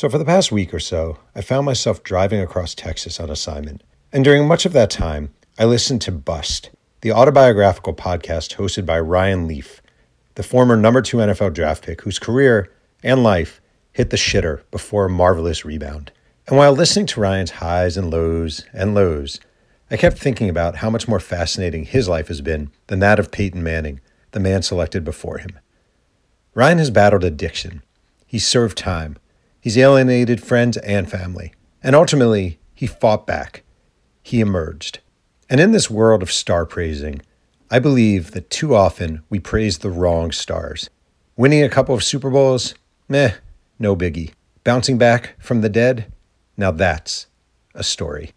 So, for the past week or so, I found myself driving across Texas on assignment. And during much of that time, I listened to Bust, the autobiographical podcast hosted by Ryan Leaf, the former number two NFL draft pick whose career and life hit the shitter before a marvelous rebound. And while listening to Ryan's highs and lows and lows, I kept thinking about how much more fascinating his life has been than that of Peyton Manning, the man selected before him. Ryan has battled addiction. He's served time He's alienated friends and family. And ultimately, he fought back. He emerged. And in this world of star praising, I believe that too often we praise the wrong stars. Winning a couple of Super Bowls? Meh, no biggie. Bouncing back from the dead? Now that's a story.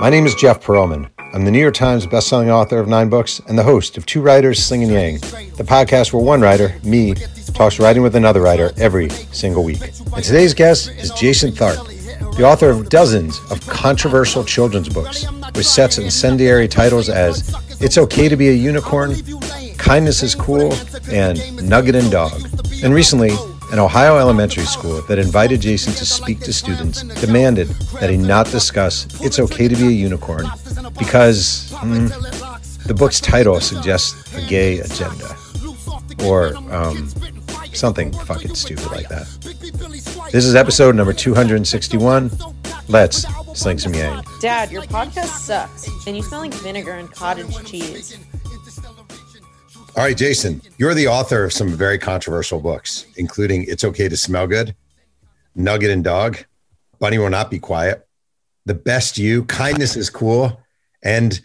My name is Jeff Pearlman. I'm the New York Times bestselling author of nine books and the host of Two Writers Slinging Yang, the podcast where one writer, me, talks writing with another writer every single week. And today's guest is Jason Tharp, the author of dozens of controversial children's books, with sets incendiary titles as It's Okay to Be a Unicorn, Kindness is Cool, and Nugget and Dog. And recently, an Ohio elementary school that invited Jason to speak to students demanded that he not discuss It's Okay to Be a Unicorn because mm, the book's title suggests a gay agenda or um, something fucking stupid like that. This is episode number 261. Let's sling some yang. Dad, your podcast sucks, and you smell like vinegar and cottage cheese. All right, Jason, you're the author of some very controversial books, including It's Okay to Smell Good, Nugget and Dog, Bunny Will Not Be Quiet, The Best You, Kindness is Cool, and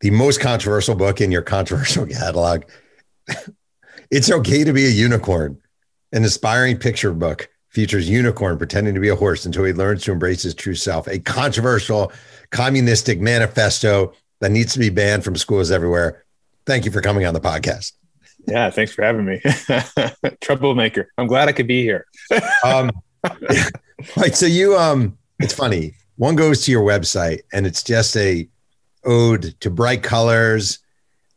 the most controversial book in your controversial catalog, It's Okay to Be a Unicorn, an inspiring picture book features unicorn pretending to be a horse until he learns to embrace his true self, a controversial communistic manifesto that needs to be banned from schools everywhere thank you for coming on the podcast. Yeah, thanks for having me. Troublemaker. I'm glad I could be here. um, right. So you, um, it's funny. One goes to your website and it's just a ode to bright colors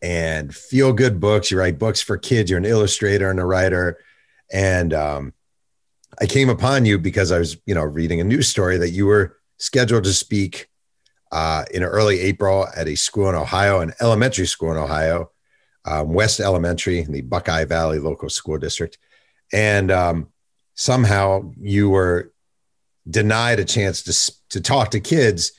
and feel good books. You write books for kids. You're an illustrator and a writer. And um, I came upon you because I was, you know, reading a news story that you were scheduled to speak uh, in early April at a school in Ohio, an elementary school in Ohio, um, West Elementary in the Buckeye Valley local school district. And um, somehow you were denied a chance to, to talk to kids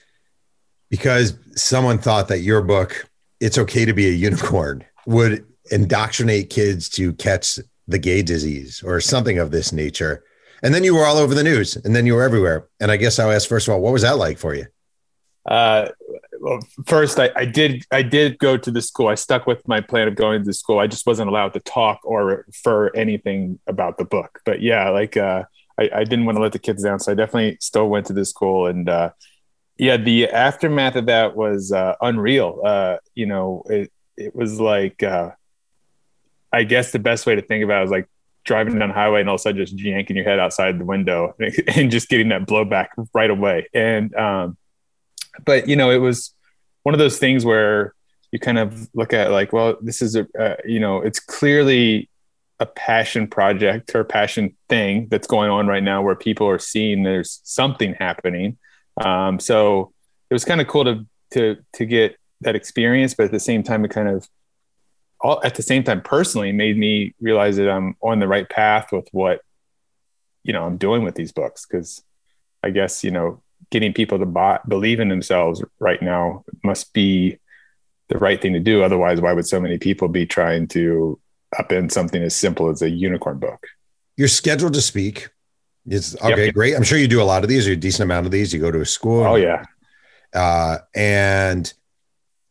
because someone thought that your book, It's Okay to Be a Unicorn, would indoctrinate kids to catch the gay disease or something of this nature. And then you were all over the news and then you were everywhere. And I guess I'll ask, first of all, what was that like for you? Uh, well, first, I, I, did I did go to the school. I stuck with my plan of going to the school. I just wasn't allowed to talk or refer anything about the book. But yeah, like uh, I, I, didn't want to let the kids down, so I definitely still went to the school. And uh, yeah, the aftermath of that was uh, unreal. Uh, you know, it it was like I guess the best way to think about it is like driving down the highway and all of a sudden just yanking your head outside the window and just getting that blowback right away. And um, but you know, it was one of those things where you kind of look at like, well, this is a, uh, you know, it's clearly a passion project or passion thing that's going on right now where people are seeing there's something happening. Um, so it was kind of cool to, to, to get that experience, but at the same time, it kind of all at the same time personally made me realize that I'm on the right path with what, you know, I'm doing with these books. Cause I guess, you know, getting people to buy, believe in themselves right now must be the right thing to do. Otherwise, why would so many people be trying to upend something as simple as a unicorn book? You're scheduled to speak. It's okay, yep. great. I'm sure you do a lot of these or a decent amount of these. You go to a school. Oh, yeah. Uh, and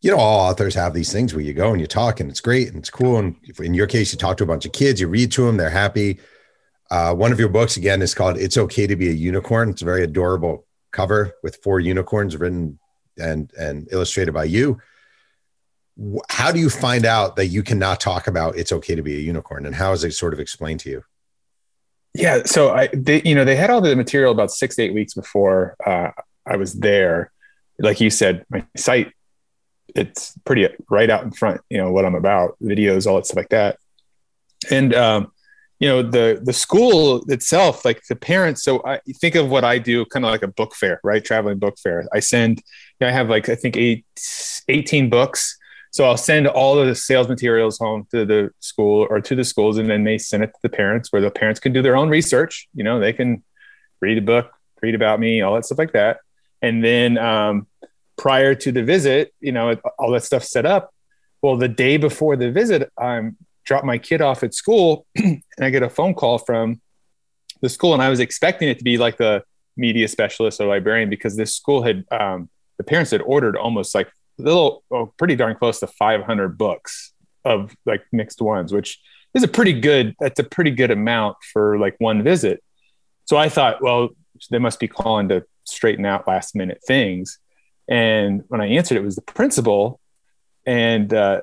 you know, all authors have these things where you go and you talk and it's great and it's cool. And in your case, you talk to a bunch of kids, you read to them, they're happy. Uh, one of your books, again, is called It's Okay to Be a Unicorn. It's a very adorable cover with four unicorns written and and illustrated by you. How do you find out that you cannot talk about it's okay to be a unicorn? And how is it sort of explained to you? Yeah so i they you know they had all the material about six to eight weeks before uh, i was there. Like you said my site it's pretty right out in front, you know, what I'm about, videos, all that stuff like that. And, um, you know, the, the school itself, like the parents. So I think of what I do kind of like a book fair, right? Traveling book fair. I send, you know, I have like, I think eight, 18 books. So I'll send all of the sales materials home to the school or to the schools, and then they send it to the parents where the parents can do their own research. You know, they can read a book, read about me, all that stuff like that. And then, um, prior to the visit, you know, all that stuff set up. Well, the day before the visit, I'm drop my kid off at school and I get a phone call from the school. And I was expecting it to be like the media specialist or librarian because this school had, um, the parents had ordered almost like a little, oh, pretty darn close to 500 books of like mixed ones, which is a pretty good, that's a pretty good amount for like one visit. So I thought, well, they must be calling to straighten out last minute things. And when I answered, it was the principal. And uh,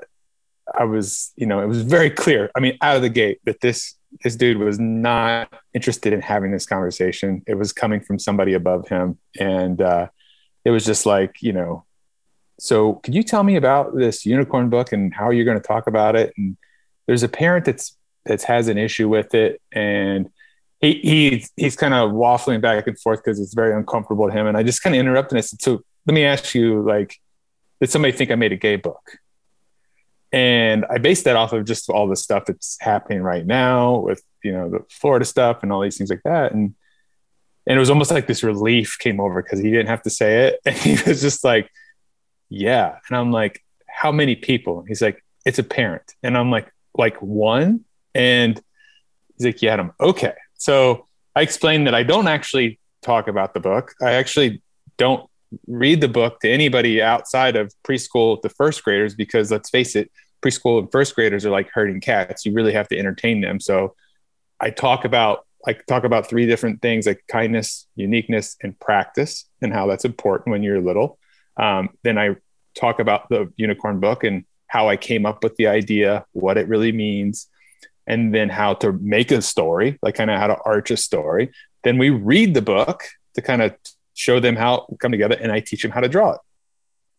I was, you know, it was very clear. I mean, out of the gate that this this dude was not interested in having this conversation. It was coming from somebody above him, and uh, it was just like, you know, so could you tell me about this unicorn book and how you're going to talk about it? And there's a parent that's that has an issue with it, and he, he he's kind of waffling back and forth because it's very uncomfortable to him. And I just kind of interrupted and I said, "So let me ask you, like, did somebody think I made a gay book?" And I based that off of just all the stuff that's happening right now with you know the Florida stuff and all these things like that. And and it was almost like this relief came over because he didn't have to say it, and he was just like, "Yeah." And I'm like, "How many people?" He's like, "It's a parent," and I'm like, "Like one?" And he's like, "Yeah." And I'm okay. So I explained that I don't actually talk about the book. I actually don't read the book to anybody outside of preschool to first graders because let's face it, preschool and first graders are like herding cats. You really have to entertain them. So I talk about I talk about three different things like kindness, uniqueness, and practice, and how that's important when you're little. Um, then I talk about the unicorn book and how I came up with the idea, what it really means, and then how to make a story, like kind of how to arch a story. Then we read the book to kind of show them how come together, and I teach them how to draw it.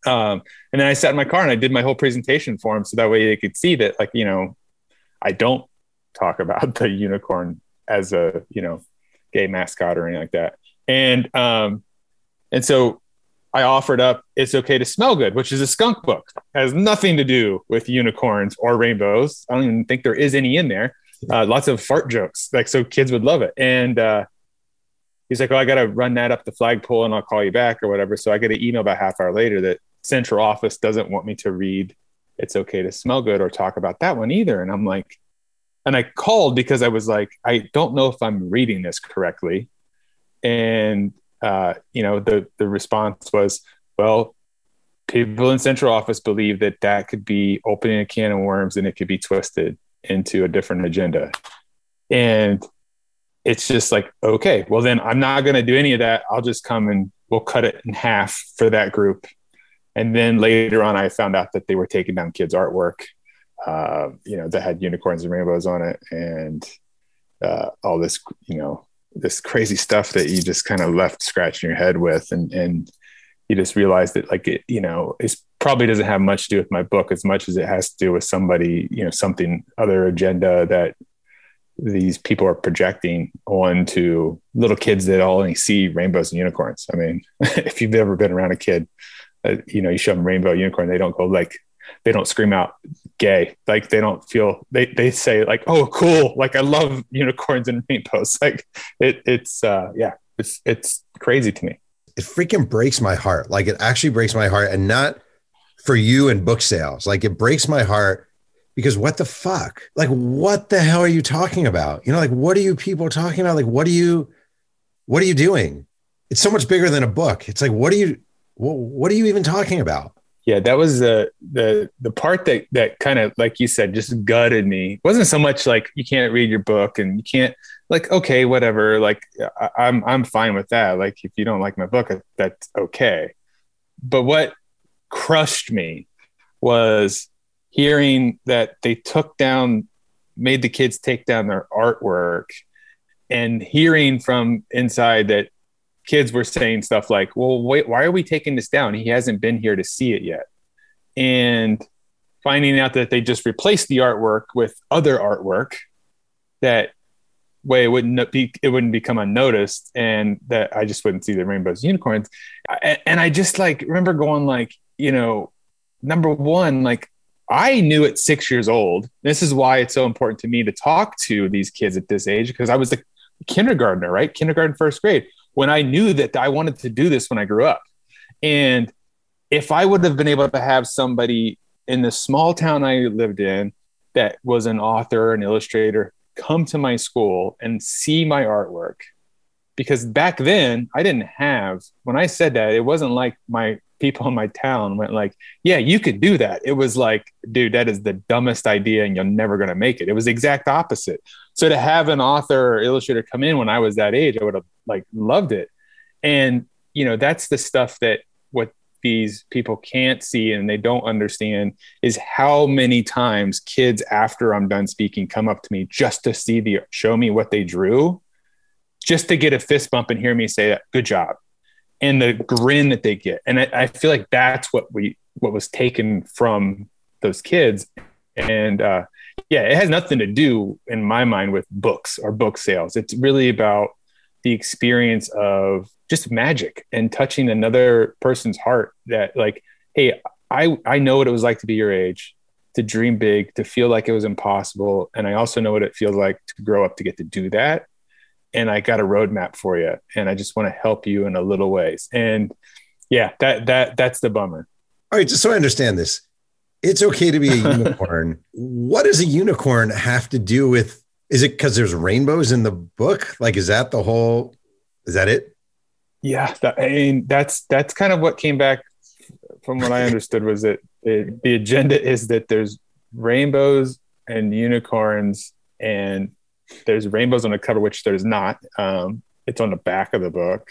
Um, and then I sat in my car and I did my whole presentation for him, so that way they could see that, like you know, I don't talk about the unicorn as a you know gay mascot or anything like that. And um, and so I offered up "It's Okay to Smell Good," which is a skunk book. It has nothing to do with unicorns or rainbows. I don't even think there is any in there. Uh, lots of fart jokes, like so kids would love it. And uh, he's like, "Oh, I got to run that up the flagpole, and I'll call you back or whatever." So I get an email about half hour later that central office doesn't want me to read "It's Okay to Smell Good" or talk about that one either. And I'm like, and I called because I was like, I don't know if I'm reading this correctly, and uh, you know, the the response was, well, people in central office believe that that could be opening a can of worms and it could be twisted into a different agenda. And it's just like, okay, well, then I'm not going to do any of that. I'll just come and we'll cut it in half for that group. And then later on, I found out that they were taking down kids' artwork, uh, you know, that had unicorns and rainbows on it and uh, all this, you know, this crazy stuff that you just kind of left scratching your head with and and you just realize that like it you know it probably doesn't have much to do with my book as much as it has to do with somebody you know something other agenda that these people are projecting onto little kids that only see rainbows and unicorns. I mean if you've ever been around a kid uh, you know you show them rainbow unicorn they don't go like they don't scream out gay. Like they don't feel they they say like oh cool. Like i love unicorns and rainbows. Like it it's uh yeah it's it's crazy to me. It freaking breaks my heart. Like it actually breaks my heart and not for you and book sales. Like it breaks my heart because what the fuck? Like what the hell are you talking about? You know like what are you people talking about? Like what are you what are you doing? It's so much bigger than a book. It's like what are you what, what are you even talking about? Yeah that was the the the part that that kind of like you said just gutted me. It wasn't so much like you can't read your book and you can't like okay whatever like I, i'm i'm fine with that. Like if you don't like my book that's okay. But what crushed me was hearing that they took down made the kids take down their artwork and hearing from inside that kids were saying stuff like, "Well, wait, why are we taking this down? He hasn't been here to see it yet." and finding out that they just replaced the artwork with other artwork that way it wouldn't be it wouldn't become unnoticed and that I just wouldn't see the rainbows unicorns and I just like remember going like you know number one like I knew at six years old this is why it's so important to me to talk to these kids at this age because I was a kindergartner right kindergarten first grade when I knew that I wanted to do this when I grew up and if I would have been able to have somebody in the small town I lived in that was an author, an illustrator, come to my school and see my artwork. Because back then I didn't have, when I said that, it wasn't like my people in my town went like, yeah, you could do that. It was like, dude, that is the dumbest idea and you're never going to make it. It was the exact opposite. So to have an author or illustrator come in when I was that age, I would have like loved it. And, you know, that's the stuff that what these people can't see and they don't understand is how many times kids after I'm done speaking come up to me just to see the show me what they drew, just to get a fist bump and hear me say good job. And the grin that they get. And I, I feel like that's what we what was taken from those kids. And uh, yeah, it has nothing to do in my mind with books or book sales. It's really about the experience of just magic and touching another person's heart that like hey i i know what it was like to be your age to dream big to feel like it was impossible and i also know what it feels like to grow up to get to do that and i got a roadmap for you and i just want to help you in a little ways. And yeah that that that's the bummer. All right just so i understand this it's okay to be a unicorn. What does a unicorn have to do with is it because there's rainbows in the book? Like is that the whole is that it? Yeah, that, I mean that's that's kind of what came back from what I understood was that it, the agenda is that there's rainbows and unicorns and there's rainbows on the cover, which there's not. Um, it's on the back of the book.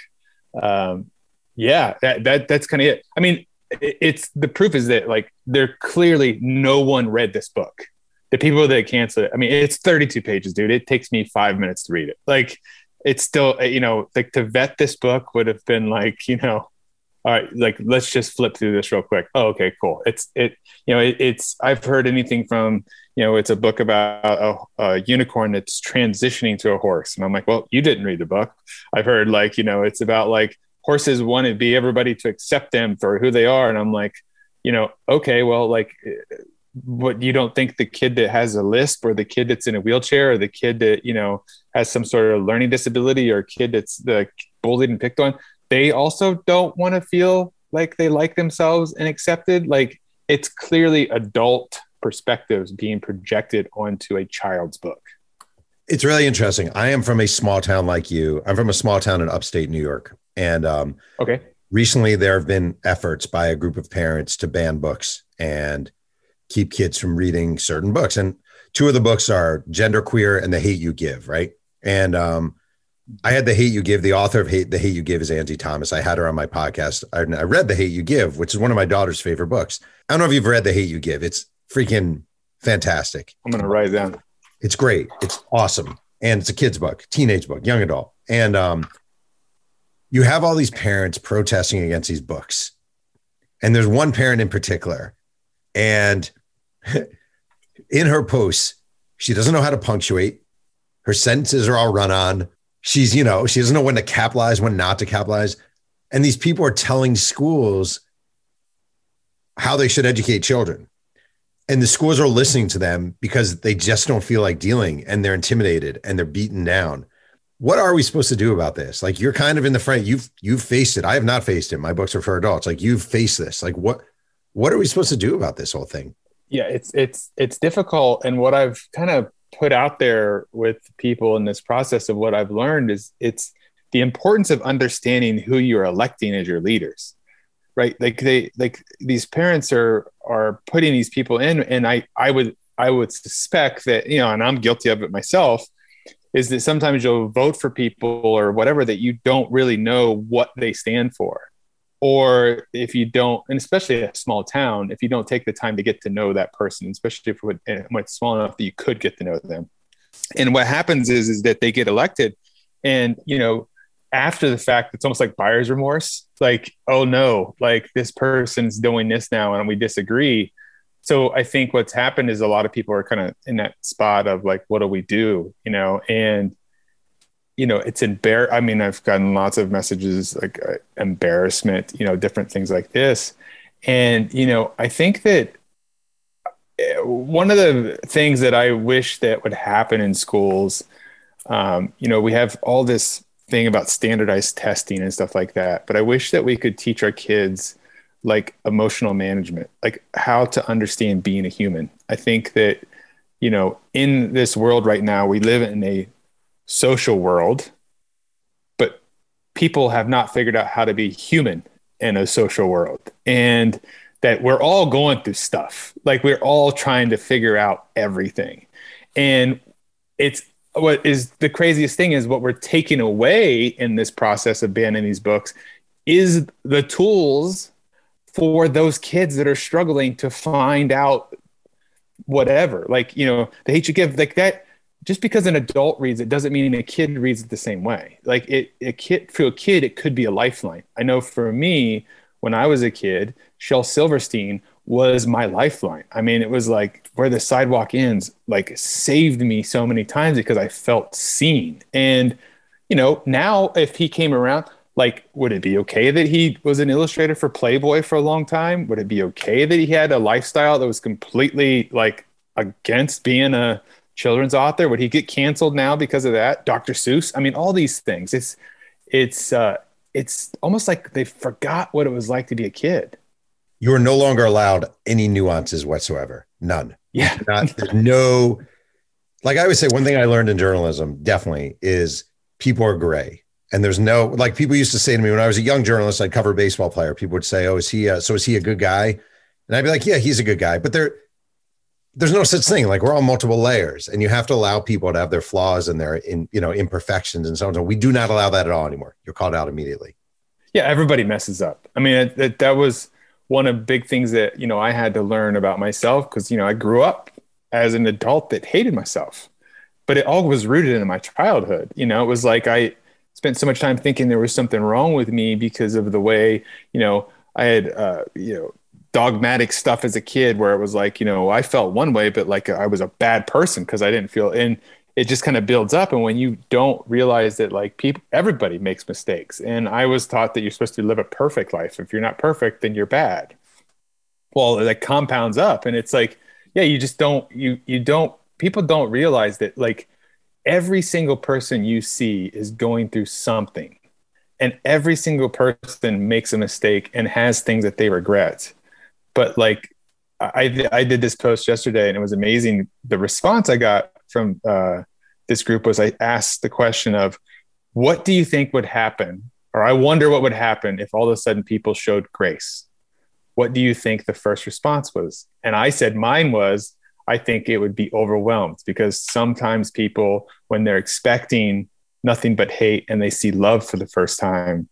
Um, yeah, that, that that's kind of it. I mean, it, it's the proof is that like there clearly no one read this book. The people that cancel it, I mean, it's 32 pages, dude. It takes me five minutes to read it. Like it's still you know like to vet this book would have been like you know all right like let's just flip through this real quick. Oh okay cool. It's it you know it, it's i've heard anything from you know it's a book about a, a, unicorn that's transitioning to a horse. And i'm like well you didn't read the book. I've heard like you know it's about like horses want to be everybody to accept them for who they are. And i'm like you know okay well like eh, what you don't think the kid that has a lisp or the kid that's in a wheelchair or the kid that you know has some sort of learning disability or kid that's the bullied and picked on they also don't want to feel like they like themselves and accepted. Like it's clearly adult perspectives being projected onto a child's book. It's really interesting. I am from a small town like you. I'm from a small town in upstate new york. And um, okay. recently there have been efforts by a group of parents to ban books and keep kids from reading certain books. And two of the books are Gender Queer and The Hate You Give, right? And um, I had The Hate You Give. The author of Hate, The Hate You Give is Angie Thomas. I had her on my podcast. I, I read The Hate You Give, which is one of my daughter's favorite books. I don't know if you've read The Hate You Give. It's freaking fantastic. I'm going to write down. It's great. It's awesome. And it's a kid's book, teenage book, young adult. And um, you have all these parents protesting against these books. And there's one parent in particular and in her posts, she doesn't know how to punctuate. Her sentences are all run on. She's, you know, she doesn't know when to capitalize, when not to capitalize. And these people are telling schools how they should educate children. And the schools are listening to them because they just don't feel like dealing and they're intimidated and they're beaten down. What are we supposed to do about this? Like you're kind of in the front. You've you've faced it. I have not faced it. My books are for adults. Like you've faced this. Like what what are we supposed to do about this whole thing? Yeah, it's it's it's difficult, and what I've kind of put out there with people in this process of what I've learned is it's the importance of understanding who you're electing as your leaders right? Like they like these parents are are putting these people in and i i would i would suspect that you know and i'm guilty of it myself is that sometimes you'll vote for people or whatever that you don't really know what they stand for or if you don't and especially a small town if you don't take the time to get to know that person especially if it's small enough that you could get to know them and what happens is is that they get elected and you know after the fact, it's almost like buyer's remorse. Like, oh no, like this person's doing this now and we disagree. So I think what's happened is a lot of people are kind of in that spot of like, what do we do? You know, and you know, it's embar. I mean, I've gotten lots of messages like uh, embarrassment, you know, different things like this. And, you know, I think that uh, one of the things that I wish that would happen in schools, um, you know, we have all this thing about standardized testing and stuff like that, but I wish that we could teach our kids like emotional management, like how to understand being a human. I think that, you know, in this world right now, we live in a social world, but people have not figured out how to be human in a social world. And that we're all going through stuff. Like we're all trying to figure out everything. And it's what is the craziest thing is what we're taking away in this process of banning these books is the tools for those kids that are struggling to find out whatever. Like, you know, the hate you give, like that just because an adult reads it doesn't mean a kid reads it the same way. Like it, a kid for a kid, it could be a lifeline. I know for me, when I was a kid, Shel Silverstein was my lifeline. I mean, it was like where the sidewalk ends, like saved me so many times because I felt seen. And, you know, now if he came around, like, would it be okay that he was an illustrator for Playboy for a long time? Would it be okay that he had a lifestyle that was completely like against being a children's author? Would he get canceled now because of that? Dr. Seuss. I mean, all these things. It's it's uh, it's almost like they forgot what it was like to be a kid. You are no longer allowed any nuances whatsoever. None. Yeah. Not, no. Like I always say, one thing I learned in journalism definitely is people are gray. And there's no like people used to say to me when I was a young journalist, I'd cover a baseball player. People would say, "Oh, is he? A, so is he a good guy?" And I'd be like, "Yeah, he's a good guy." But there, there's no such thing. Like we're all multiple layers, and you have to allow people to have their flaws and their in you know imperfections and so on. So we do not allow that at all anymore. You're called out immediately. Yeah, everybody messes up. I mean, it, it, that was one of the big things that you know I had to learn about myself because you know I grew up as an adult that hated myself, but it all was rooted in my childhood. You know, it was like I spent so much time thinking there was something wrong with me because of the way you know I had uh, you know dogmatic stuff as a kid where it was like, you know, I felt one way, but like I was a bad person because I didn't feel, and it just kind of builds up. And when you don't realize that like people, everybody makes mistakes. And I was taught that you're supposed to live a perfect life. If you're not perfect, then you're bad. Well, that compounds up and it's like, yeah, you just don't, you, you don't, people don't realize that like every single person you see is going through something and every single person makes a mistake and has things that they regret but like I, I did this post yesterday and it was amazing. The response I got from uh, this group was I asked the question of, what do you think would happen? Or I wonder what would happen if all of a sudden people showed grace. What do you think the first response was? And I said mine was, I think it would be overwhelmed because sometimes people, when they're expecting nothing but hate and they see love for the first time,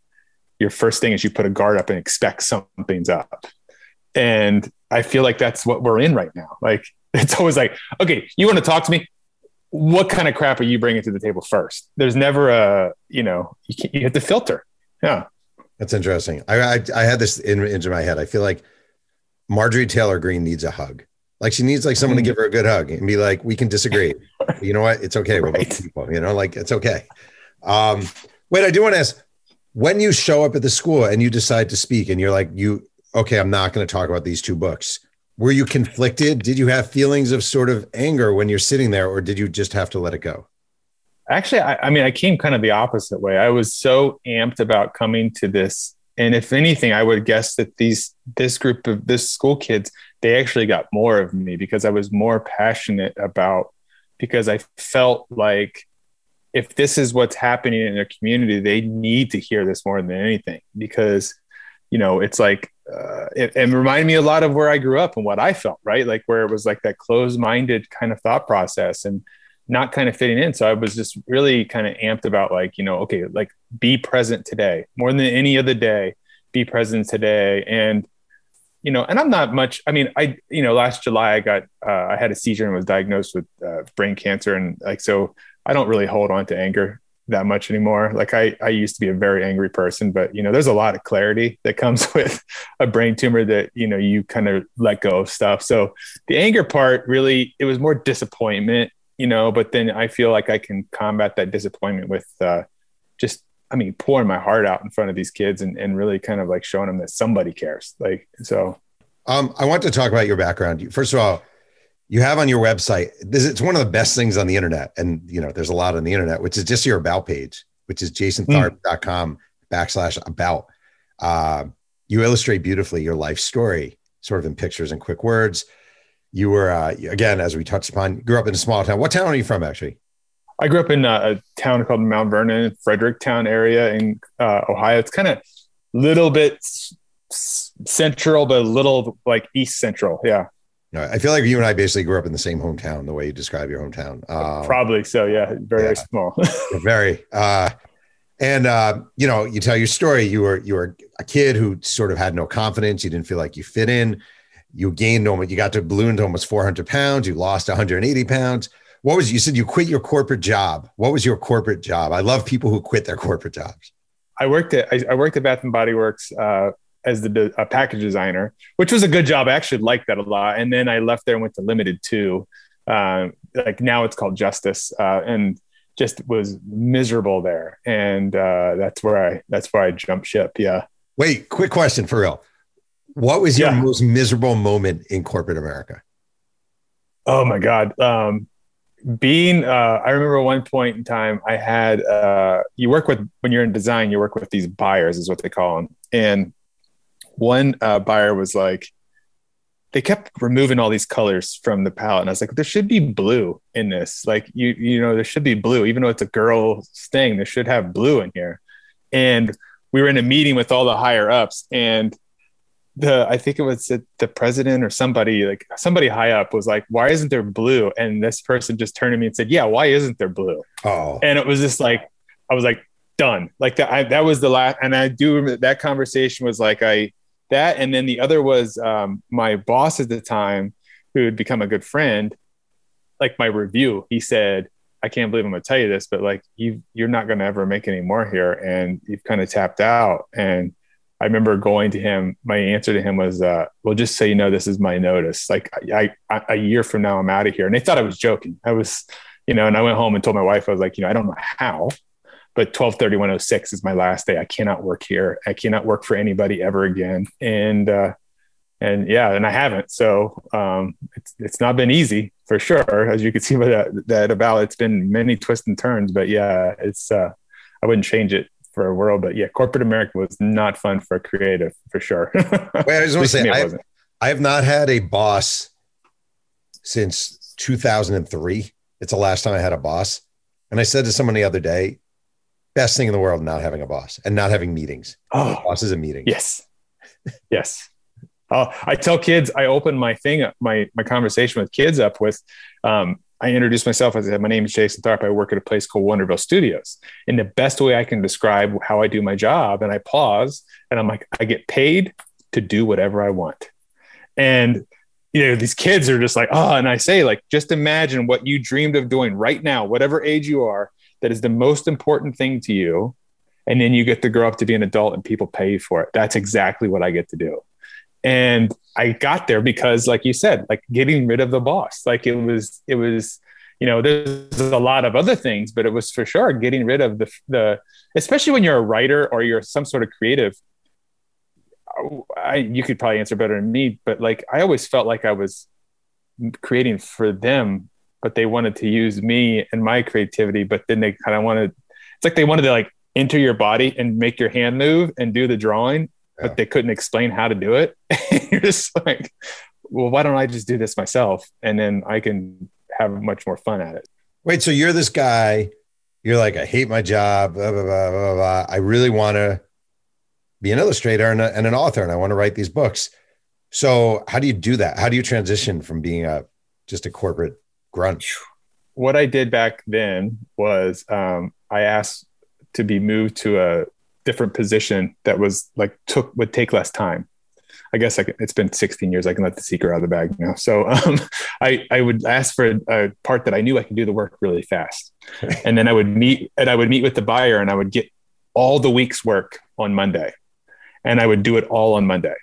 your first thing is you put a guard up and expect something's up and I feel like that's what we're in right now. Like it's always like, okay, you want to talk to me? What kind of crap are you bringing to the table first? There's never a, you know, you, you have to filter. Yeah. That's interesting. I, I, I had this in, into my head. I feel like Marjorie Taylor Greene needs a hug. Like she needs like someone to mm-hmm. give her a good hug and be like, we can disagree. you know what? It's okay. We're right. both people, you know, like it's okay. Um, wait, I do want to ask when you show up at the school and you decide to speak and you're like, you, okay, I'm not going to talk about these two books. Were you conflicted? Did you have feelings of sort of anger when you're sitting there, or did you just have to let it go? Actually, I, I mean, I came kind of the opposite way. I was so amped about coming to this. And if anything, I would guess that these this group of this school kids, they actually got more of me because I was more passionate about because I felt like if this is what's happening in their community, they need to hear this more than anything because you know, it's like uh, it, it reminded me a lot of where I grew up and what I felt, right? Like where it was like that closed minded kind of thought process and not kind of fitting in. So I was just really kind of amped about like, you know, okay, like be present today more than any other day, be present today. And, you know, and I'm not much, I mean, I, you know, last July I got, uh, I had a seizure and was diagnosed with uh, brain cancer. And like, so I don't really hold on to anger that much anymore. Like I, I used to be a very angry person, but you know, there's a lot of clarity that comes with a brain tumor that, you know, you kind of let go of stuff. So the anger part really, it was more disappointment, you know, but then I feel like I can combat that disappointment with uh, just, I mean, pouring my heart out in front of these kids and, and really kind of like showing them that somebody cares. Like, so. Um, I want to talk about your background. First of all, you have on your website this it's one of the best things on the internet. And you know there's a lot on the internet which is just your about page which is jasontharp.com backslash about. Uh, you illustrate beautifully your life story sort of in pictures and quick words. You were uh, again as we touched upon grew up in a small town. What town are you from actually? I grew up in a, a town called mount vernon fredericktown area in uh, ohio. It's kind of little bit central but a little like east central. Yeah I feel like you and I basically grew up in the same hometown, the way you describe your hometown. Um, Probably so. Yeah. Very, yeah, small. very. Uh, and, uh, you know, you tell your story, you were, you were a kid who sort of had no confidence. You didn't feel like you fit in. You gained almost, you got to balloon to almost 400 pounds. You lost 180 pounds. What was, you said you quit your corporate job. What was your corporate job? I love people who quit their corporate jobs. I worked at, I, I worked at Bath and Body Works, uh, as the a package designer, which was a good job. I actually liked that a lot. And then I left there and went to Limited Too. Uh, like now it's called Justice, uh, and just was miserable there. And uh, that's where I that's where I jumped ship. Yeah. Wait, quick question for real. What was your yeah. most miserable moment in corporate America? Oh my God. Um, being, uh, I remember one point in time I had, uh, you work with, when you're in design, you work with these buyers is what they call them. And one uh, buyer was like, they kept removing all these colors from the palette, and I was like, there should be blue in this. Like you, you know, there should be blue, even though it's a girl thing. There should have blue in here. And we were in a meeting with all the higher ups, and the I think it was the president or somebody like somebody high up was like, "Why isn't there blue?" And this person just turned to me and said, "Yeah, why isn't there blue?" Oh, and it was just like I was like, done. Like that. I, that was the last, and I do remember that conversation was like I that. And then the other was um, my boss at the time who had become a good friend like my review he said i can't believe i'm going to tell you this but like you you're not going to ever make any more here and you've kind of tapped out. And i remember going to him my answer to him was uh, well just so you know this is my notice. Like I, I a year from now i'm out of here. And they thought i was joking. I was you know and i went home and told my wife i was like you know i don't know how but 123106 is my last day. I cannot work here. I cannot work for anybody ever again. And, uh, and yeah, and I haven't. So, um, it's, it's not been easy for sure. As you can see by that, that about, it's been many twists and turns, but yeah, it's, uh, I wouldn't change it for a world, but yeah, corporate America was not fun for a creative for sure. Wait, I just want to say, I have, I have not had a boss since 2003. It's the last time I had a boss. And I said to someone the other day, best thing in the world not having a boss and not having meetings. Oh, boss is a meeting. Yes. yes. Uh, I tell kids, I open my thing, my, my conversation with kids up with, um, I introduce myself. I said, my name is Jason Tharp. I work at a place called Wonderville Studios. And the best way I can describe how I do my job, and I pause and I'm like, I get paid to do whatever I want. And you know, these kids are just like, oh, and I say, like, just imagine what you dreamed of doing right now, whatever age you are, that is the most important thing to you and then you get to grow up to be an adult and people pay you for it. That's exactly what i get to do. And i got there because like you said like getting rid of the boss like it was it was you know there's a lot of other things but it was for sure getting rid of the the especially when you're a writer or you're some sort of creative. I, you could probably answer better than me but like i always felt like i was creating for them but they wanted to use me and my creativity, but then they kind of wanted, it's like they wanted to like enter your body and make your hand move and do the drawing, yeah. but they couldn't explain how to do it. You're just like, well, why don't I just do this myself? And then I can have much more fun at it. Wait, so you're this guy, you're like, I hate my job, blah, blah, blah, blah, blah. I really want to be an illustrator and, a, and an author, and I want to write these books. So how do you do that? How do you transition from being a just a corporate grunt. What I did back then was um, I asked to be moved to a different position that was like took would take less time. I guess I can, it's been 16 years. I can let the secret out of the bag now. So um, I, I would ask for a, a, part that I knew I could do the work really fast. and then I would meet and I would meet with the buyer and I would get all the week's work on Monday and I would do it all on Monday.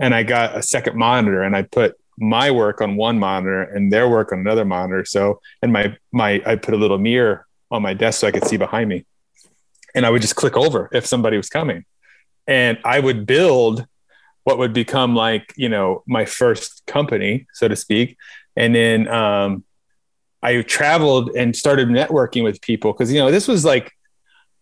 And I got a second monitor and I put my work on one monitor and their work on another monitor. So, and my, my, I put a little mirror on my desk so I could see behind me. And I would just click over if somebody was coming. And I would build what would become like you know my first company so to speak and then um, i traveled and started networking with people because you know this was like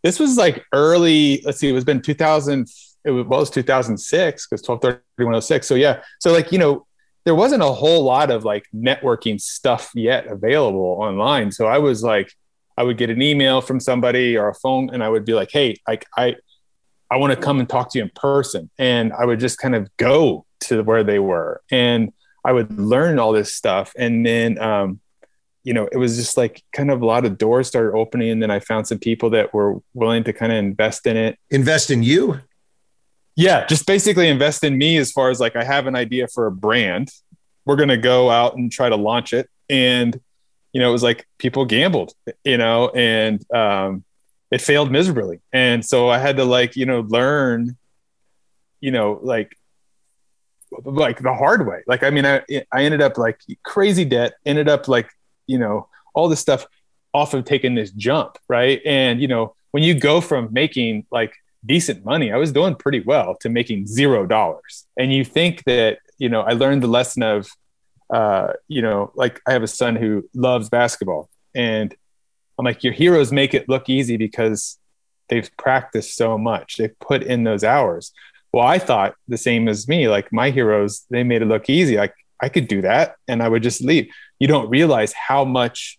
this was like early let's see it was been 2000 it was, well, it was 2006 because 123106 so yeah so like you know there wasn't a whole lot of like networking stuff yet available online so i was like i would get an email from somebody or a phone and i would be like hey like i I want to come and talk to you in person. And I would just kind of go to where they were and I would learn all this stuff. And then, um, you know, it was just like kind of a lot of doors started opening. And then I found some people that were willing to kind of invest in it. Invest in you? Yeah, just basically invest in me as far as like I have an idea for a brand. We're going to go out and try to launch it. And, you know, it was like people gambled, you know, and, um, it failed miserably. And so I had to like, you know, learn, you know, like like the hard way. Like I mean, I I ended up like crazy debt, ended up like, you know, all this stuff off of taking this jump, right? And you know, when you go from making like decent money, I was doing pretty well to making zero dollars. And you think that, you know, I learned the lesson of uh, you know, like I have a son who loves basketball and I'm like, your heroes make it look easy because they've practiced so much. They've put in those hours. Well, I thought the same as me. Like my heroes, they made it look easy. Like I could do that and I would just leave. You don't realize how much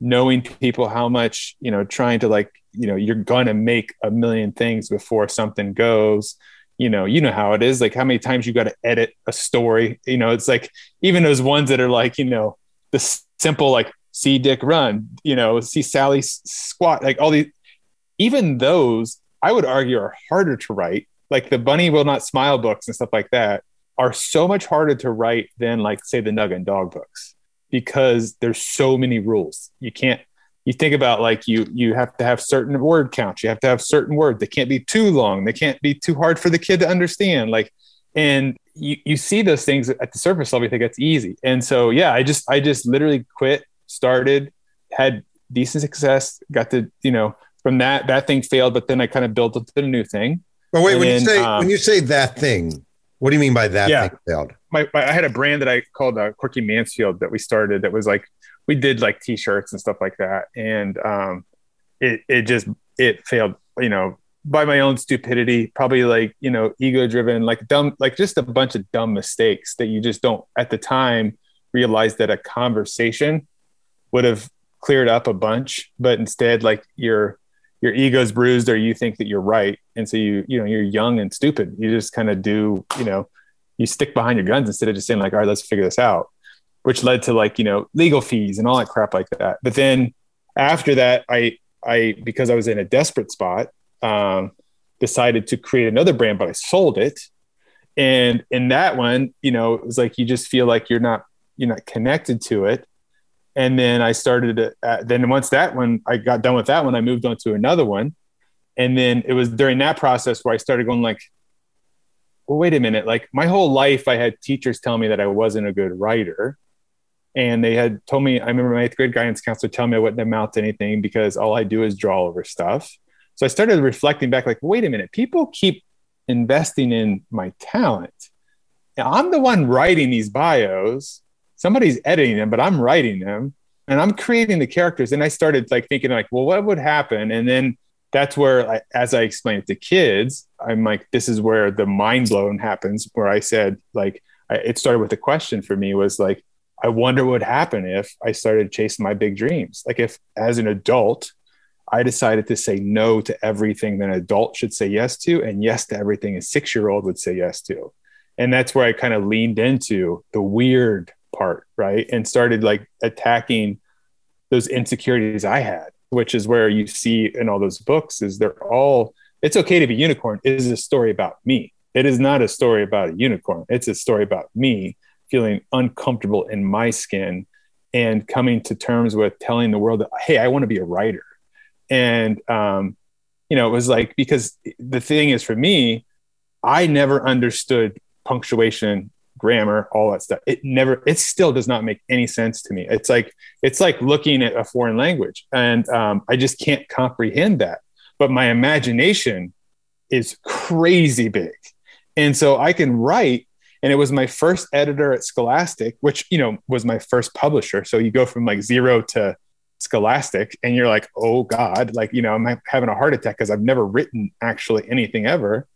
knowing people, how much, you know, trying to like, you know, you're to make a million things before something goes. You know, you know how it is. Like how many times you got to edit a story. You know, it's like even those ones that are like, you know, the simple like see Dick run, you know, see Sally squat, like all these, even those I would argue are harder to write. Like the Bunny Will Not Smile books and stuff like that are so much harder to write than like say the nugget and Dog books because there's so many rules. You can't. You think about like you you have to have certain word counts. You have to have certain words. They can't be too long. They can't be too hard for the kid to understand. Like, and you you see those things at the surface level. You think that's easy. And so yeah, I just I just literally quit started, had decent success, got to, you know, from that, that thing failed, but then I kind of built up the new thing. But wait, and when you say, um, when you say that thing, what do you mean by that yeah, thing failed? My, my, I had a brand that I called uh, Quirky Mansfield that we started that was like, we did like t-shirts and stuff like that. And um, it, it just, it failed, you know, by my own stupidity, probably like, you know, ego driven, like dumb, like just a bunch of dumb mistakes that you just don't at the time realize that a conversation would have cleared up a bunch, but instead, like your your ego's bruised or you think that you're right, and so you you know you're young and stupid. You just kind of do you know you stick behind your guns instead of just saying like, all right, let's figure this out, which led to like you know legal fees and all that crap like that. But then after that, I I because I was in a desperate spot, um, decided to create another brand, but I sold it. And in that one, you know, it was like you just feel like you're not you're not connected to it and then I started. Uh, then once that one, I got done with that one, I moved on to another one, and then it was during that process where I started going like, well, wait a minute. Like my whole life, I had teachers tell me that I wasn't a good writer, and they had told me. I remember my eighth grade guidance counselor telling me I wouldn't amount to anything because all I do is draw over stuff. So I started reflecting back, like, wait a minute. People keep investing in my talent. I'm the one writing these bios somebody's editing them, but I'm writing them and I'm creating the characters. And I started like thinking like, well, what would happen? And then that's where, I, as I explained it to kids, I'm like, this is where the mind blown happens. Where I said like, I, it started with a question for me was like, I wonder what would happen if I started chasing my big dreams. Like if as an adult, I decided to say no to everything that an adult should say yes to, and yes to everything a six year old would say yes to. And that's where I kind of leaned into the weird part, right? And started like attacking those insecurities I had, which is where you see in all those books is they're all it's okay to be unicorn is a story about me. It is not a story about a unicorn. It's a story about me feeling uncomfortable in my skin and coming to terms with telling the world that, hey, I want to be a writer. And, um, you know, it was like, because the thing is for me, I never understood punctuation, grammar, all that stuff. It never, it still does not make any sense to me. It's like, it's like looking at a foreign language and um, I just can't comprehend that. But my imagination is crazy big. And so I can write and it was my first editor at Scholastic, which you know was my first publisher. So you go from like zero to Scholastic, and you're like, oh god, like you know I'm having a heart attack because I've never written actually anything ever.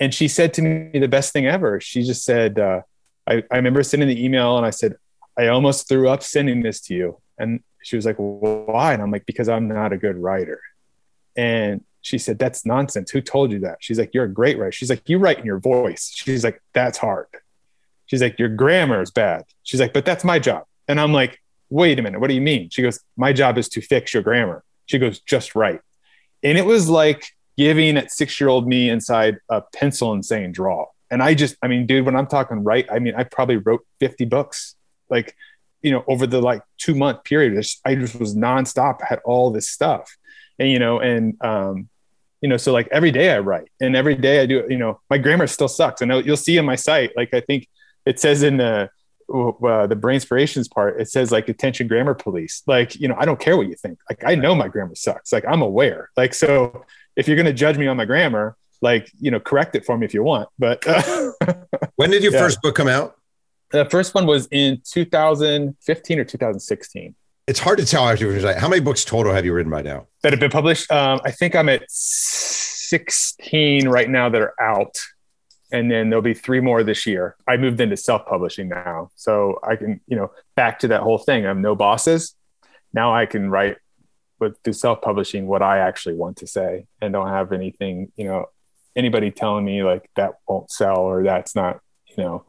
And she said to me the best thing ever. She just said, uh, I, I remember sending the email and I said, I almost threw up sending this to you. And she was like, why? And I'm like, because I'm not a good writer. And she said, That's nonsense. Who told you that? She's like, You're a great writer. She's like, You write in your voice. She's like, That's hard. She's like, Your grammar is bad. She's like, But that's my job. And I'm like, Wait a minute. What do you mean? She goes, My job is to fix your grammar. She goes, Just right. And it was like giving at six year old me inside a pencil and saying, Draw. And I just, I mean, dude, when I'm talking right, I mean, I probably wrote 50 books. Like, you know, over the like two month period, I just was nonstop, I had all this stuff and you know and um you know so like every day i write and every day i do you know my grammar still sucks. And you'll see in my site like i think it says in the uh, the Brainspirations part it says like attention grammar police. Like you know i don't care what you think. Like i know my grammar sucks. Like i'm aware. Like so if you're going to judge me on my grammar like you know correct it for me if you want but uh, when did your yeah. first book come out? The first one was in 2015 or 2016 it's hard to tell after how many books total have you written by now? That have been published? Um, i think i'm at 16 right now that are out. And then there'll be three more this year. I moved into self-publishing now. So i can you know back to that whole thing. I'm no bosses. Now i can write with through self-publishing what i actually want to say. And don't have anything you know anybody telling me like that won't sell or that's not you know.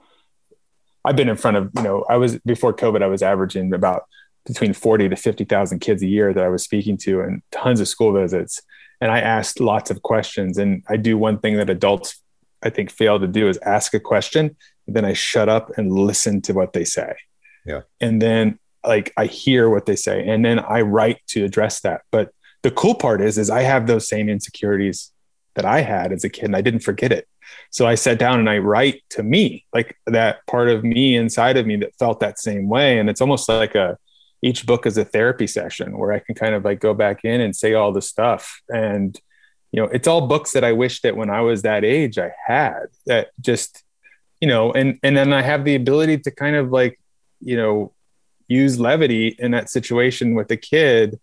I've been in front of you know i was before covid i was averaging about between 40 to 50,000 kids a year that I was speaking to and tons of school visits. And I asked lots of questions. And I do one thing that adults, I think, fail to do is ask a question. And then I shut up and listen to what they say. Yeah. And then like I hear what they say and then I write to address that. But the cool part is, is I have those same insecurities that I had as a kid and I didn't forget it. So I sat down and I write to me, like that part of me inside of me that felt that same way. And it's almost like a, each book is a therapy session where I can kind of like go back in and say all the stuff. And, you know, it's all books that I wish that when I was that age I had that just, you know, and and then I have the ability to kind of like, you know, use levity in that situation with a kid,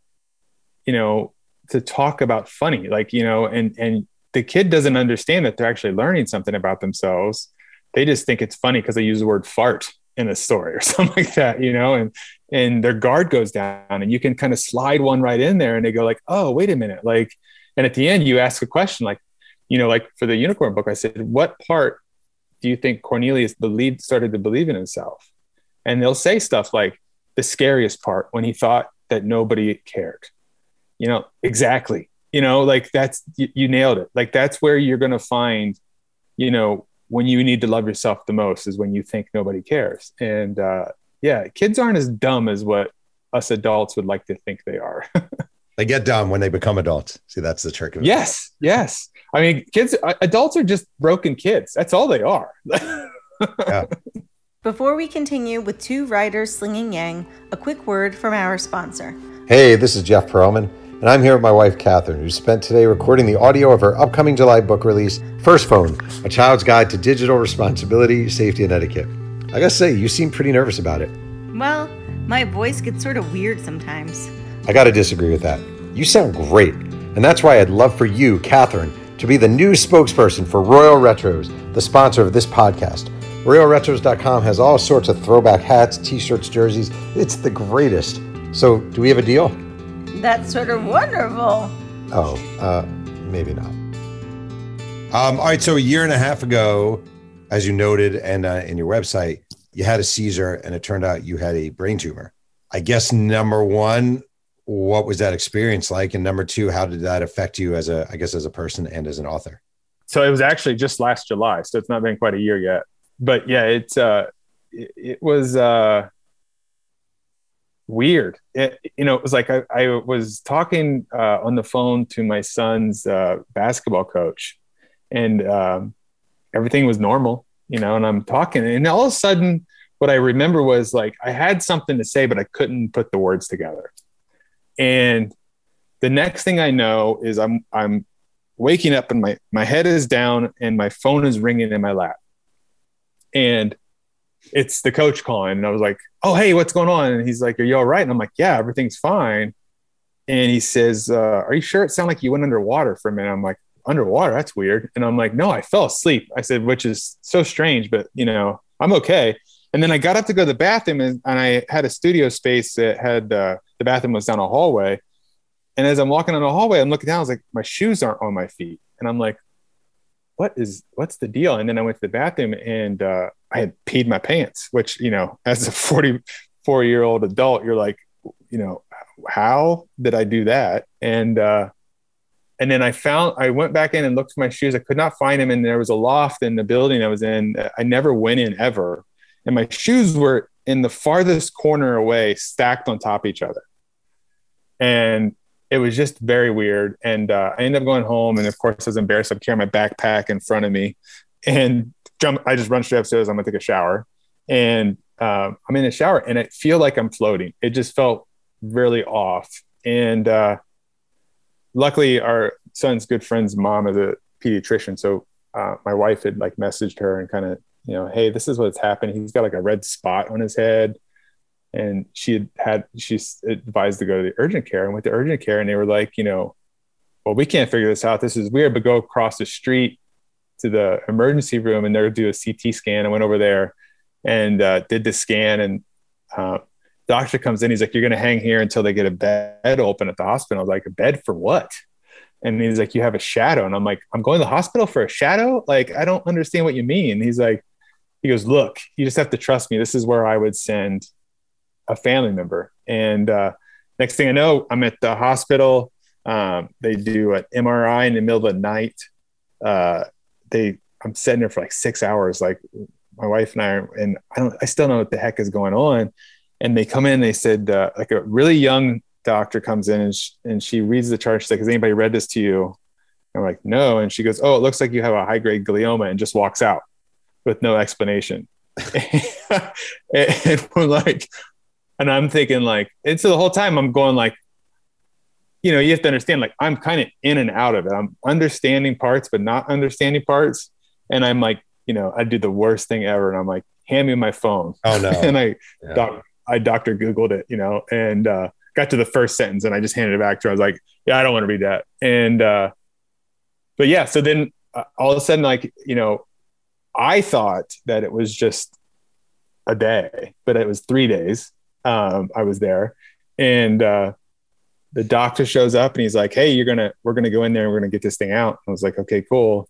you know, to talk about funny, like, you know, and and the kid doesn't understand that they're actually learning something about themselves. They just think it's funny because they use the word fart in a story or something like that, you know, and and their guard goes down and you can kind of slide one right in there and they go like, oh, wait a minute. Like, and at the end you ask a question like, you know, like for the unicorn book, I said, what part do you think Cornelius, the lead, started to believe in himself? And they'll say stuff like the scariest part when he thought that nobody cared. You know, exactly. You know, like that's you, you nailed it. Like that's where you're gonna find, you know, when you need to love yourself the most is when you think nobody cares. And uh, yeah, kids aren't as dumb as what us adults would like to think they are. they get dumb when they become adults. See, that's the trick. Of it. Yes, yes. I mean, kids, uh, adults are just broken kids. That's all they are. yeah. Before we continue with two writers slinging yang, a quick word from our sponsor. Hey, this is Jeff Pearlman, and I'm here with my wife, Catherine, who spent today recording the audio of her upcoming July book release, First Phone A Child's Guide to Digital Responsibility, Safety, and Etiquette. I gotta say, you seem pretty nervous about it. Well, my voice gets sort of weird sometimes. I gotta disagree with that. You sound great, and that's why I'd love for you, Catherine, to be the new spokesperson for Royal Retros, the sponsor of this podcast. RoyalRetros.com has all sorts of throwback hats, t shirts, jerseys. It's the greatest. So, do we have a deal? That's sort of wonderful. Oh, uh, maybe not. Um, all right, so a year and a half ago, as you noted and uh, in your website, you had a seizure and it turned out you had a brain tumor. I guess number one, what was that experience like? And number two, how did that affect you as a, I guess, as a person and as an author? so it was actually just last July, so it's not been quite a year yet. But yeah, it's uh, it, it was uh, weird. It, you know, it was like I, I was talking uh, on the phone to my son's uh, basketball coach, and um, everything was normal. You know, and I'm talking, and all of a sudden, what I remember was like I had something to say, but I couldn't put the words together. And the next thing I know is I'm I'm waking up and my my head is down and my phone is ringing in my lap. And it's the coach calling and I was like, "Oh, hey, what's going on?" And he's like, "Are you all right?" And I'm like, "Yeah, everything's fine." And he says, uh, "Are you sure it sounded like you went underwater for a minute?" I'm like, "Underwater? That's weird." And I'm like, "No, I fell asleep." I said, which is so strange, but you know, I'm okay. And then I got up to go to the bathroom and, and I had a studio space that had uh, the bathroom was down a hallway. And as I'm walking down the hallway, I'm looking down. I was like, my shoes aren't on my feet, and I'm like, what is what's the deal? And then I went to the bathroom and uh, I had peed my pants, which you know, as a 44 year old adult, you're like, you know, how did I do that? And uh, and then I found I went back in and looked for my shoes. I could not find them, and there was a loft in the building I was in. I never went in ever, and my shoes were in the farthest corner away, stacked on top of each other. And it was just very weird. And uh, I ended up going home, and of course, I was embarrassed. I'm carrying my backpack in front of me, and jump. I just run straight upstairs. I'm gonna take a shower, and um, I'm in the shower, and I feel like I'm floating. It just felt really off. And uh, luckily, our son's good friend's mom is a pediatrician, so uh, my wife had like messaged her and kind of, you know, hey, this is what's happened. He's got like a red spot on his head and she had had she's advised to go to the urgent care and went to urgent care and they were like you know well we can't figure this out this is weird but go across the street to the emergency room and they'll do a ct scan i went over there and uh, did the scan and uh, doctor comes in he's like you're to hang here until they get a bed open at the hospital i was like a bed for what and he's like you have a shadow and i'm like i'm going to the hospital for a shadow like i don't understand what you mean he's like he goes look you just have to trust me this is where i would send a family member. And uh, next thing I know, I'm at the hospital. Um, they do an MRI in the middle of the night. Uh, they, I'm sitting there for like six hours. Like my wife and I, and I don't, I still don't know what the heck is going on. And they come in, they said, uh, like a really young doctor comes in and, sh- and she reads the chart. She's like, has anybody read this to you? I'm like, no. And she goes, oh, it looks like you have a high grade glioma and just walks out with no explanation. and we're like, and I'm thinking like, and so the whole time I'm going like, you know, you have to understand like I'm kind of in and out of it. I'm understanding parts, but not understanding parts. And I'm like, you know, I did the worst thing ever. And I'm like, hand me my phone. Oh no. and I, yeah. doc, I doctor Googled it, you know, and uh, got to the first sentence and I just handed it back to her. I was like, yeah, I don't want to read that. And, uh, but yeah, so then uh, all of a sudden, like, you know, I thought that it was just a day, but it was three days um, I was there, and uh, the doctor shows up and he's like, "Hey, you're gonna we're gonna go in there and we're gonna get this thing out." I was like, "Okay, cool."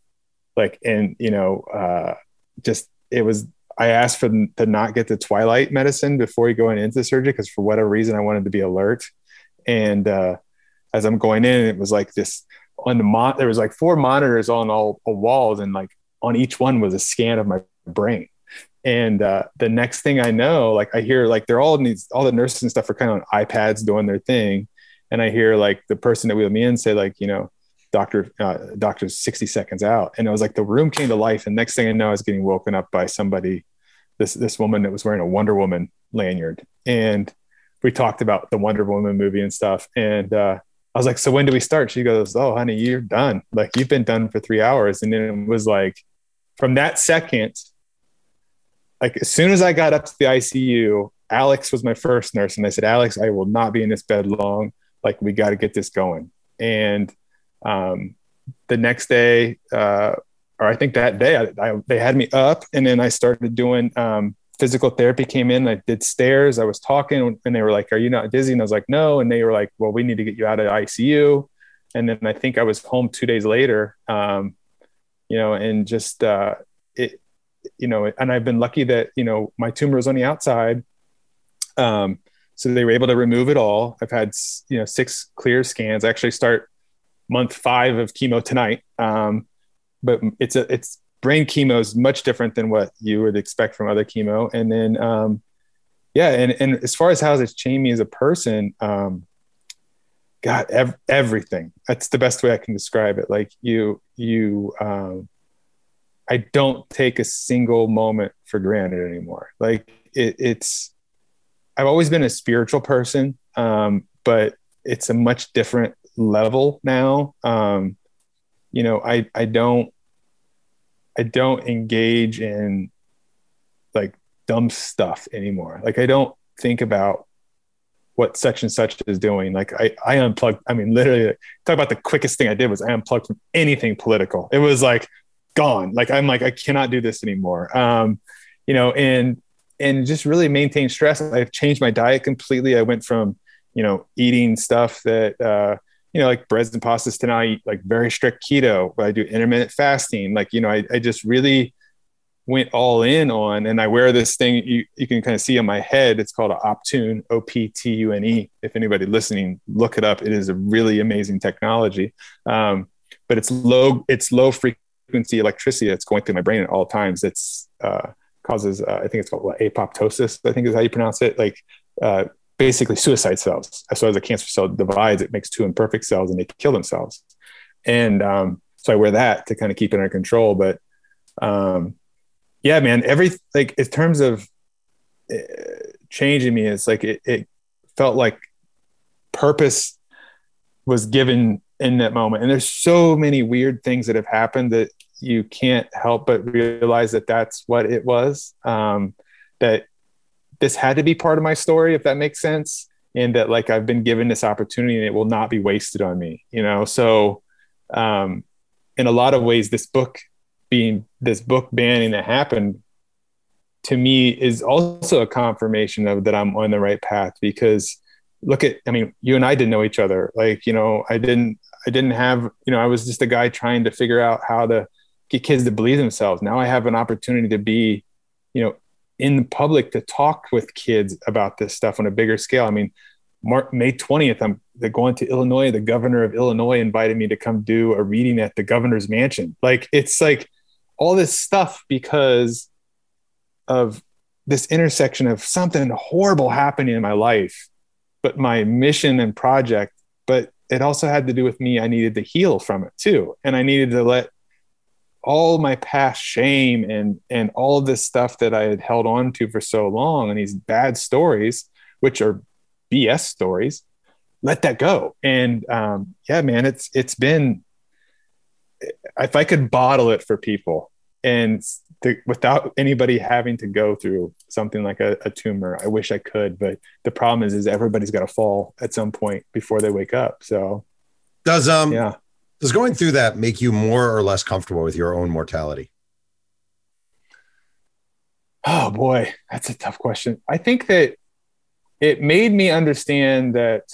Like, and you know, uh, just it was. I asked for them to not get the twilight medicine before going into surgery because for whatever reason I wanted to be alert. And uh, as I'm going in, it was like this on the mon- there was like four monitors on all, all walls, and like on each one was a scan of my brain. And uh, the next thing I know, like I hear like they're all these all the nurses and stuff are kind of on iPads doing their thing, and I hear like the person that wheeled me in say like you know doctor uh, doctor's 60 seconds out. And it was like the room came to life and next thing i know i was getting woken up by somebody this this woman that was wearing a wonder woman lanyard. And we talked about the wonder woman movie and stuff. And uh, i was like so when do we start? She goes oh honey you're done. Like you've been done for three hours. And then it was like from that second like as soon as I got up to the ICU, Alex was my first nurse, and I said, Alex, I will not be in this bed long. Like we got to get this going. And um, the next day, uh, or I think that day, I, I, they had me up, and then I started doing um, physical therapy. Came in, I did stairs. I was talking, and they were like, "Are you not dizzy?" And I was like, "No." And they were like, "Well, we need to get you out of ICU." And then I think I was home two days later. Um, you know, and just uh, it you know, and I've been lucky that, you know, my tumor is on the outside. Um, so they were able to remove it all. I've had, you know, six clear scans. I actually start month five of chemo tonight. Um, but it's a it's brain chemo is much different than what you would expect from other chemo. And then, um, yeah, and and as far as how it's changed me as a person, um, God, ev- everything. That's the best way I can describe it. Like you, you, um, I don't take a single moment for granted anymore. Like it, it's, I've always been a spiritual person, um, but it's a much different level now. Um, you know, I, I don't, I don't engage in like dumb stuff anymore. Like I don't think about what such and such is doing. Like I, I unplugged. I mean, literally, talk about the quickest thing I did was I unplugged from anything political. It was like gone. Like I'm like I cannot do this anymore. Um, you know, and and just really maintain stress. I've changed my diet completely. I went from you know eating stuff that uh, you know like breads and pastas to now eat like very strict keto. But I do intermittent fasting. Like you know, I, I just really went all in on and I wear this thing you, you can kind of see on my head. It's called an Optune, O P T U N E. If anybody listening, look it up. It is a really amazing technology. Um, but it's low, it's low frequency electricity that's going through my brain at all times. It's uh, causes, uh, I think it's called apoptosis, I think is how you pronounce it. Like uh, basically suicide cells. So as a cancer cell divides, it makes two imperfect cells and they kill themselves. And um, so I wear that to kind of keep it under control. But um, yeah, man, every like in terms of uh, changing me, it's like it, it felt like purpose was given in that moment. And there's so many weird things that have happened that you can't help but realize that that's what it was. Um, that this had to be part of my story, if that makes sense. And that like I've been given this opportunity and it will not be wasted on me, you know? So, um, in a lot of ways, this book being this book banning that happened to me is also a confirmation of that I'm on the right path because look at I mean you and I didn't know each other like you know I didn't I didn't have you know I was just a guy trying to figure out how to get kids to believe themselves now I have an opportunity to be you know in the public to talk with kids about this stuff on a bigger scale I mean May 20th, I'm going to Illinois. The governor of Illinois invited me to come do a reading at the governor's mansion. Like, it's like all this stuff because of this intersection of something horrible happening in my life, but my mission and project, but it also had to do with me. I needed to heal from it too. And I needed to let all my past shame and and all of this stuff that I had held on to for so long and these bad stories, which are BS stories, let that go. And um, yeah, man, it's it's been if I could bottle it for people and to, without anybody having to go through something like a, a, tumor, I wish I could, but the problem is, is everybody's got to fall at some point before they wake up. So does, um, yeah, does going through that make you more or less comfortable with your own mortality? Oh boy, that's a tough question. I think that it made me understand that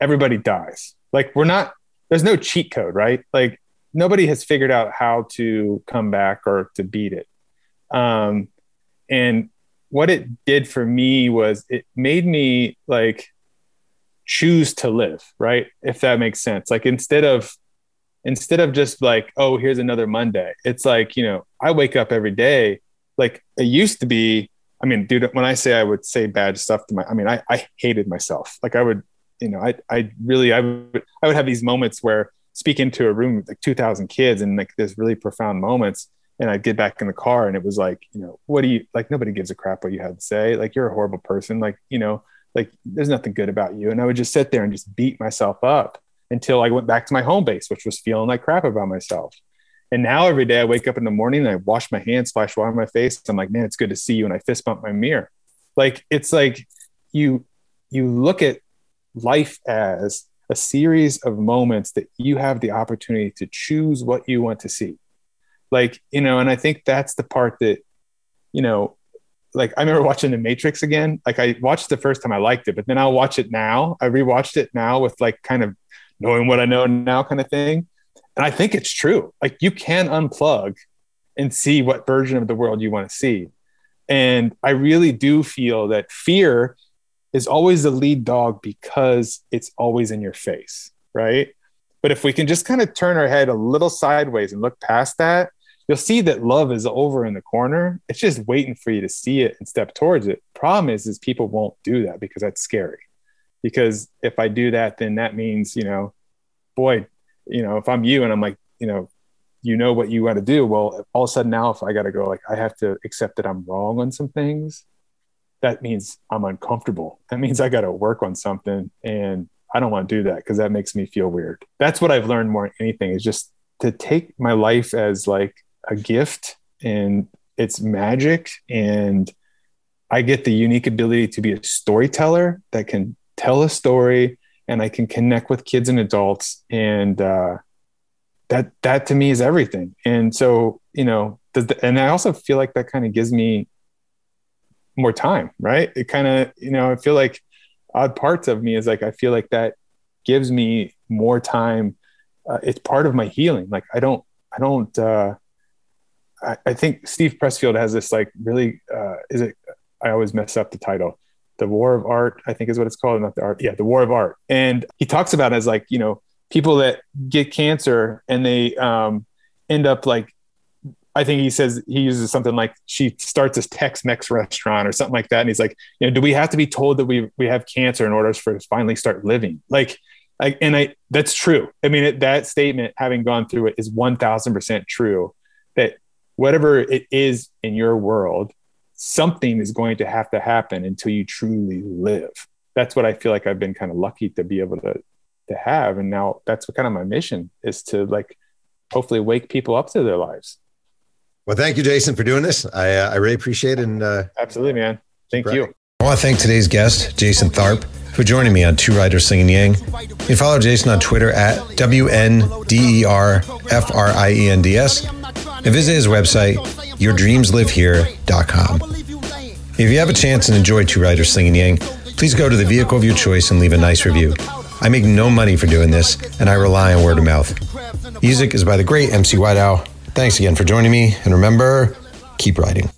everybody dies. Like we're not, there's no cheat code, right? Like nobody has figured out how to come back or to beat it. Um, and what it did for me was it made me like choose to live, right? If that makes sense. Like instead of instead of just like, oh, here's another Monday, it's like, you know, I wake up every day. Like it used to be, I mean, dude, when I say I would say bad stuff to my, I mean, I, I hated myself. Like I would, you know, I, I really, I would, I would have these moments where speak into a room with like 2000 kids and like there's really profound moments and I'd get back in the car and it was like, you know, what do you like? Nobody gives a crap what you had to say. Like, you're a horrible person. Like, you know, like there's nothing good about you. And I would just sit there and just beat myself up until I went back to my home base, which was feeling like crap about myself. And now every day I wake up in the morning and I wash my hands, splash water on my face. I'm like, man, it's good to see you. And I fist bump my mirror. Like, it's like you, you look at life as a series of moments that you have the opportunity to choose what you want to see. Like, you know, and I think that's the part that, you know, like I remember watching The Matrix again. Like I watched the first time, I liked it, but then I'll watch it now. I rewatched it now with like kind of knowing what I know now, kind of thing. And I think it's true. Like you can unplug and see what version of the world you want to see. And I really do feel that fear is always the lead dog because it's always in your face, right? But if we can just kind of turn our head a little sideways and look past that, you'll see that love is over in the corner. It's just waiting for you to see it and step towards it. Problem is, is people won't do that because that's scary. Because if I do that, then that means, you know, boy, you know, if I'm you and I'm like, you know, you know what you want to do. Well, all of a sudden now, if I got to go, like, I have to accept that I'm wrong on some things. That means I'm uncomfortable. That means I got to work on something, and I don't want to do that because that makes me feel weird. That's what I've learned more than anything is just to take my life as like a gift and it's magic and I get the unique ability to be a storyteller that can tell a story and I can connect with kids and adults and uh, that that to me is everything. And so you know, the, and I also feel like that kind of gives me more time, right? It kind of you know I feel like odd parts of me is like I feel like that gives me more time. Uh, it's part of my healing. Like I don't I don't. Uh, I, I think Steve Pressfield has this like really uh, is it I always mess up the title. The War of Art, I think is what it's called, not the art. Yeah, the War of Art. And he talks about as like, you know, people that get cancer and they um, end up like I think he says he uses something like she starts a Tex-Mex restaurant or something like that, and he's like, you know, do we have to be told that we we have cancer in order for us finally start living? Like, I, and I that's true. I mean, it, that statement, having gone through it, is one thousand percent true. That whatever it is in your world, something is going to have to happen until you truly live. That's what I feel like I've been kind of lucky to be able to to have, and now that's what kind of my mission is to like hopefully wake people up to their lives. Well, thank you, Jason, for doing this. I uh, I really appreciate it. And uh, absolutely, man. Thank you. I want to thank today's guest, Jason Tharp, for joining me on Two Writers Slinging Yang. You can follow Jason on Twitter at WNDERFRIENDS and visit his website, yourdreamslivehere.com. If you have a chance and enjoy Two Writers Slinging Yang, please go to the vehicle of your choice and leave a nice review. I make no money for doing this, and I rely on word of mouth. Music is by the great MC White Owl. Thanks again for joining me, and remember, keep writing.